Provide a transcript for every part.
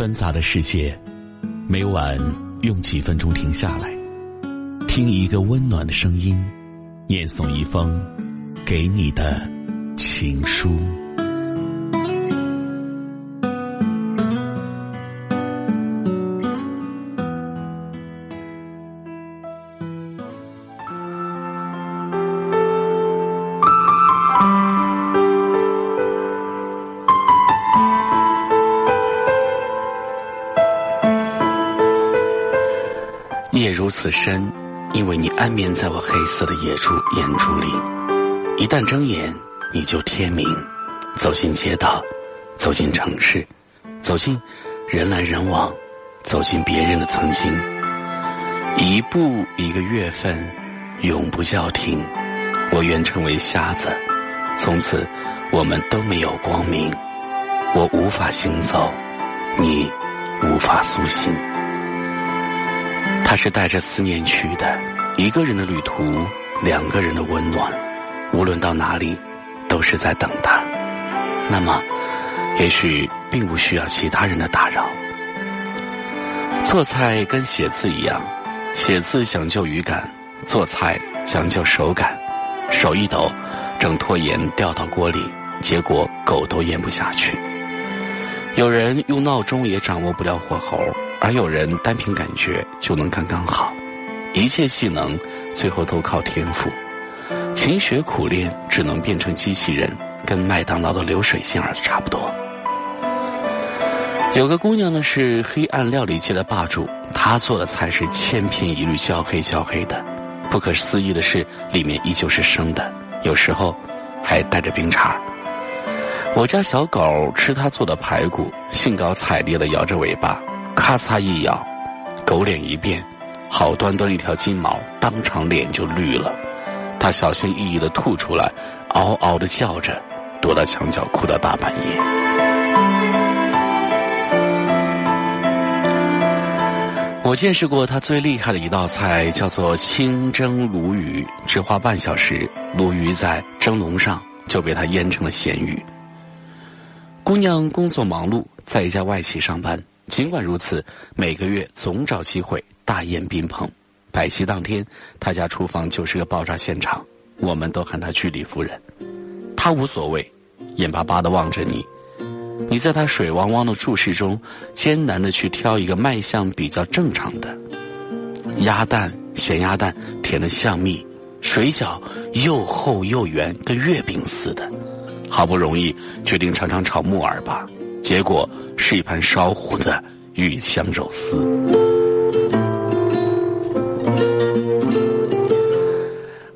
纷杂的世界，每晚用几分钟停下来，听一个温暖的声音，念诵一封给你的情书。此深，因为你安眠在我黑色的野猪眼珠里。一旦睁眼，你就天明。走进街道，走进城市，走进人来人往，走进别人的曾经。一步一个月份，永不叫停。我愿成为瞎子，从此我们都没有光明。我无法行走，你无法苏醒。他是带着思念去的，一个人的旅途，两个人的温暖，无论到哪里，都是在等他。那么，也许并不需要其他人的打扰。做菜跟写字一样，写字讲究语感，做菜讲究手感。手一抖，整拖盐掉到锅里，结果狗都咽不下去。有人用闹钟也掌握不了火候。而有人单凭感觉就能刚刚好，一切技能最后都靠天赋，勤学苦练只能变成机器人，跟麦当劳的流水线儿子差不多。有个姑娘呢是黑暗料理界的霸主，她做的菜是千篇一律焦黑焦黑的，不可思议的是里面依旧是生的，有时候还带着冰碴。我家小狗吃她做的排骨，兴高采烈的摇着尾巴。咔嚓一咬，狗脸一变，好端端一条金毛，当场脸就绿了。他小心翼翼的吐出来，嗷嗷的叫着，躲到墙角哭到大半夜。我见识过他最厉害的一道菜，叫做清蒸鲈鱼，只花半小时，鲈鱼在蒸笼上就被他腌成了咸鱼。姑娘工作忙碌，在一家外企上班。尽管如此，每个月总找机会大宴宾朋。摆席当天，他家厨房就是个爆炸现场。我们都喊他居里夫人。他无所谓，眼巴巴的望着你。你在他水汪汪的注视中，艰难的去挑一个卖相比较正常的鸭蛋，咸鸭蛋甜的像蜜，水饺又厚又圆，跟月饼似的。好不容易决定尝尝炒木耳吧。结果是一盘烧糊的鱼香肉丝。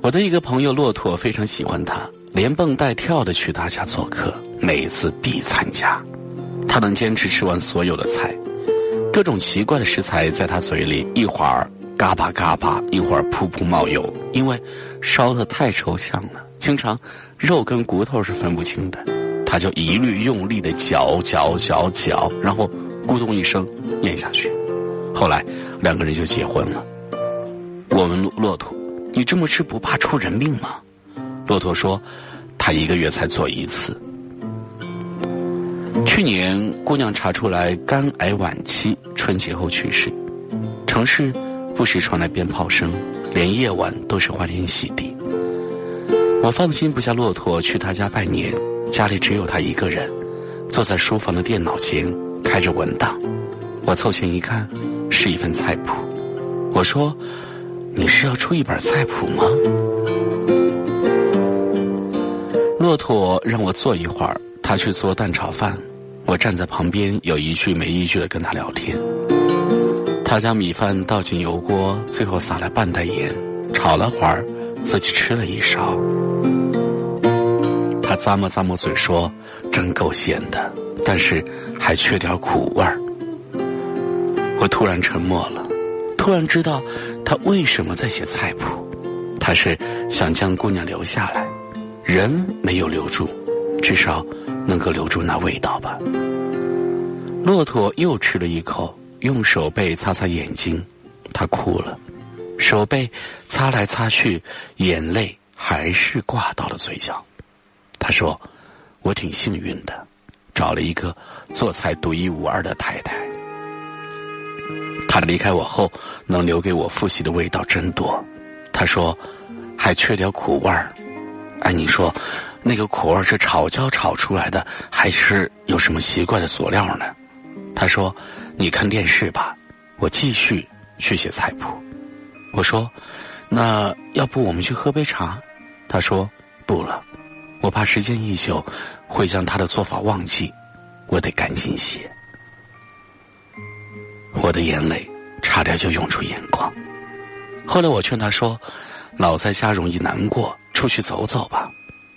我的一个朋友骆驼非常喜欢他，连蹦带跳的去他家做客，每次必参加。他能坚持吃完所有的菜，各种奇怪的食材在他嘴里一会儿嘎巴嘎巴，一会儿噗噗冒油，因为烧的太抽象了，经常肉跟骨头是分不清的。他就一律用力的嚼嚼嚼嚼，然后咕咚一声咽下去。后来两个人就结婚了。我问骆驼：“你这么吃不怕出人命吗？”骆驼说：“他一个月才做一次。”去年姑娘查出来肝癌晚期，春节后去世。城市不时传来鞭炮声，连夜晚都是欢天喜地。我放心不下骆驼去他家拜年。家里只有他一个人，坐在书房的电脑前开着文档。我凑近一看，是一份菜谱。我说：“你是要出一本菜谱吗？”骆驼让我坐一会儿，他去做蛋炒饭。我站在旁边，有一句没一句的跟他聊天。他将米饭倒进油锅，最后撒了半袋盐，炒了会儿，自己吃了一勺。咂摸咂摸嘴说：“真够咸的，但是还缺点苦味儿。”我突然沉默了，突然知道他为什么在写菜谱。他是想将姑娘留下来，人没有留住，至少能够留住那味道吧。骆驼又吃了一口，用手背擦擦眼睛，他哭了，手背擦来擦去，眼泪还是挂到了嘴角。他说：“我挺幸运的，找了一个做菜独一无二的太太。”他离开我后，能留给我复习的味道真多。他说，还缺点苦味儿。哎，你说，那个苦味是炒焦炒出来的，还是有什么奇怪的佐料呢？他说，你看电视吧。我继续去写菜谱。我说，那要不我们去喝杯茶？他说，不了，我怕时间一久会将他的做法忘记，我得赶紧写。我的眼泪差点就涌出眼眶。后来我劝他说：“老在家容易难过，出去走走吧。”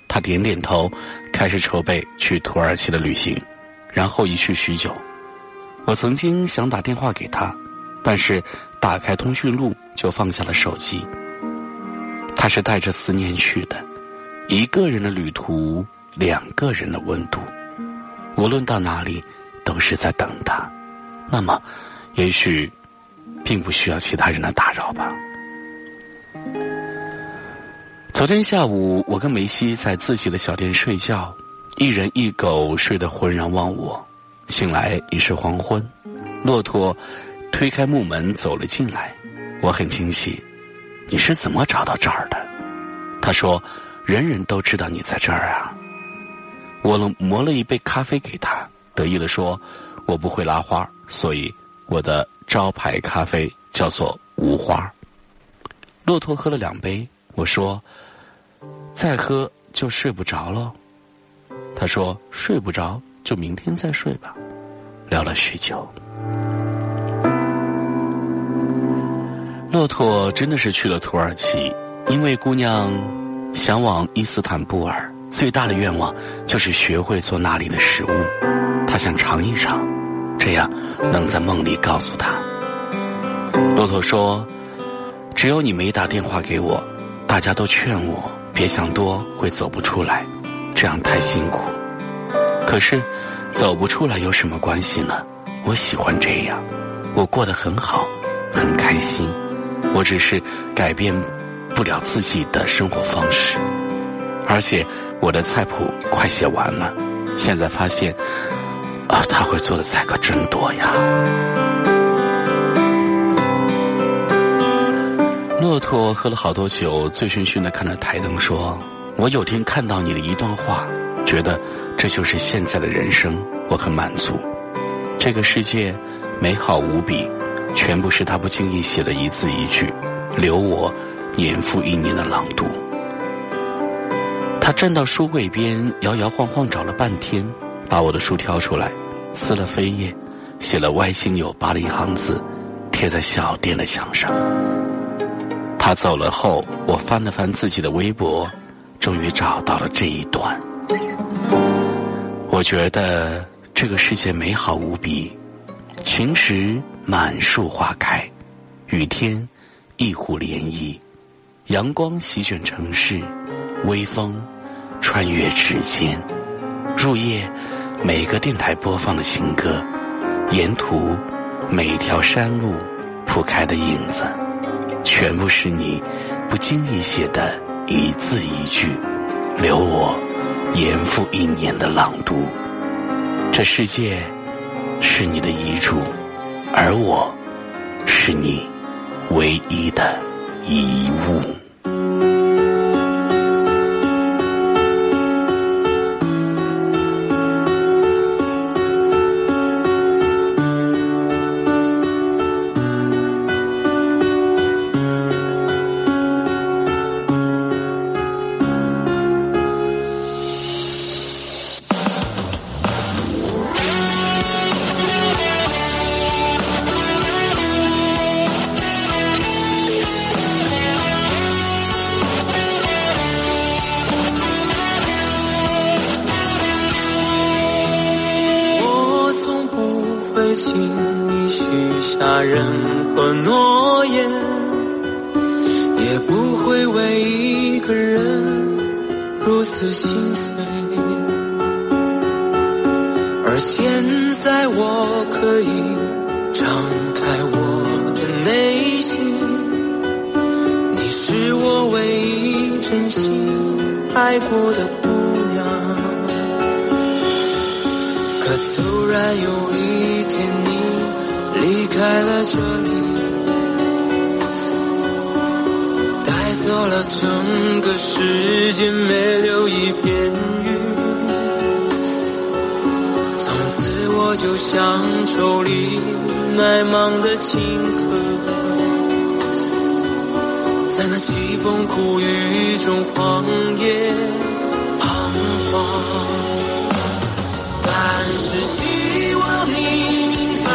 他点点头，开始筹备去土耳其的旅行，然后一去许久。我曾经想打电话给他，但是打开通讯录就放下了手机。他是带着思念去的，一个人的旅途，两个人的温度，无论到哪里，都是在等他。那么。也许，并不需要其他人的打扰吧。昨天下午，我跟梅西在自己的小店睡觉，一人一狗睡得浑然忘我。醒来已是黄昏，骆驼推开木门走了进来，我很惊喜。你是怎么找到这儿的？他说：“人人都知道你在这儿啊。”我磨了一杯咖啡给他，得意的说：“我不会拉花，所以。”我的招牌咖啡叫做无花。骆驼喝了两杯，我说：“再喝就睡不着了。”他说：“睡不着就明天再睡吧。”聊了许久。骆驼真的是去了土耳其，因为姑娘想往伊斯坦布尔，最大的愿望就是学会做那里的食物，他想尝一尝。这样，能在梦里告诉他。骆驼说：“只有你没打电话给我，大家都劝我别想多，会走不出来，这样太辛苦。可是，走不出来有什么关系呢？我喜欢这样，我过得很好，很开心。我只是改变不了自己的生活方式，而且我的菜谱快写完了，现在发现。”啊，他会做的菜可真多呀！骆驼喝了好多酒，醉醺醺的看着台灯说：“我有天看到你的一段话，觉得这就是现在的人生，我很满足。这个世界美好无比，全部是他不经意写的一字一句，留我年复一年的朗读。”他站到书柜边，摇摇晃晃找了半天。把我的书挑出来，撕了扉页，写了歪心有八的一行字，贴在小店的墙上。他走了后，我翻了翻自己的微博，终于找到了这一段。我觉得这个世界美好无比，晴时满树花开，雨天一湖涟漪，阳光席卷城市，微风穿越指尖，入夜。每个电台播放的情歌，沿途每条山路铺开的影子，全部是你不经意写的一字一句，留我年复一年的朗读。这世界是你的遗嘱，而我是你唯一的遗物。任何诺言，也不会为一个人如此心碎。而现在我可以敞开我的内心，你是我唯一真心爱过的姑娘。可突然有一开。开了这里，带走了整个世界，没留一片云。从此我就像愁里埋芒的青稞，在那凄风苦雨中荒野彷徨。但是希望你明白，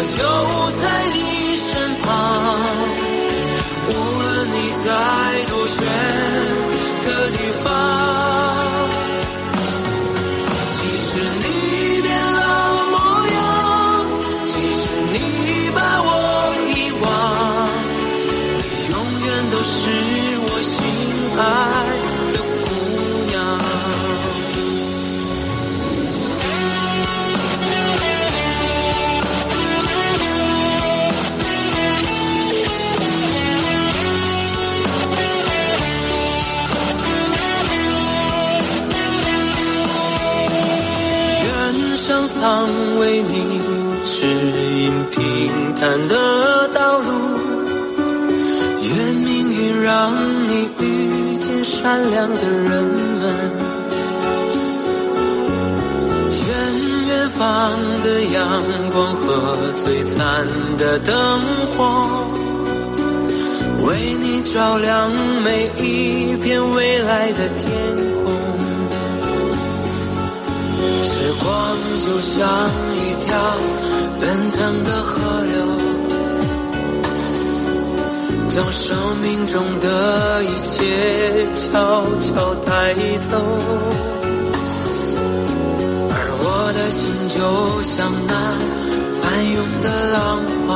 我就在你身旁，无论你在多远的地方。为你指引平坦的道路，愿命运让你遇见善良的人们，愿远方的阳光和璀璨的灯火，为你照亮每一片未来的天。光就像一条奔腾的河流，将生命中的一切悄悄带走。而我的心就像那翻涌的浪花，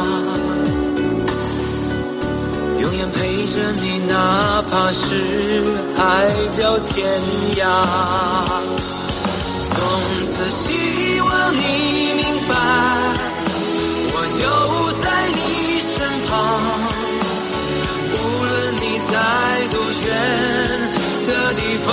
永远陪着你，哪怕是海角天涯。从此希望你明白，我就在你身旁，无论你在多远的地方，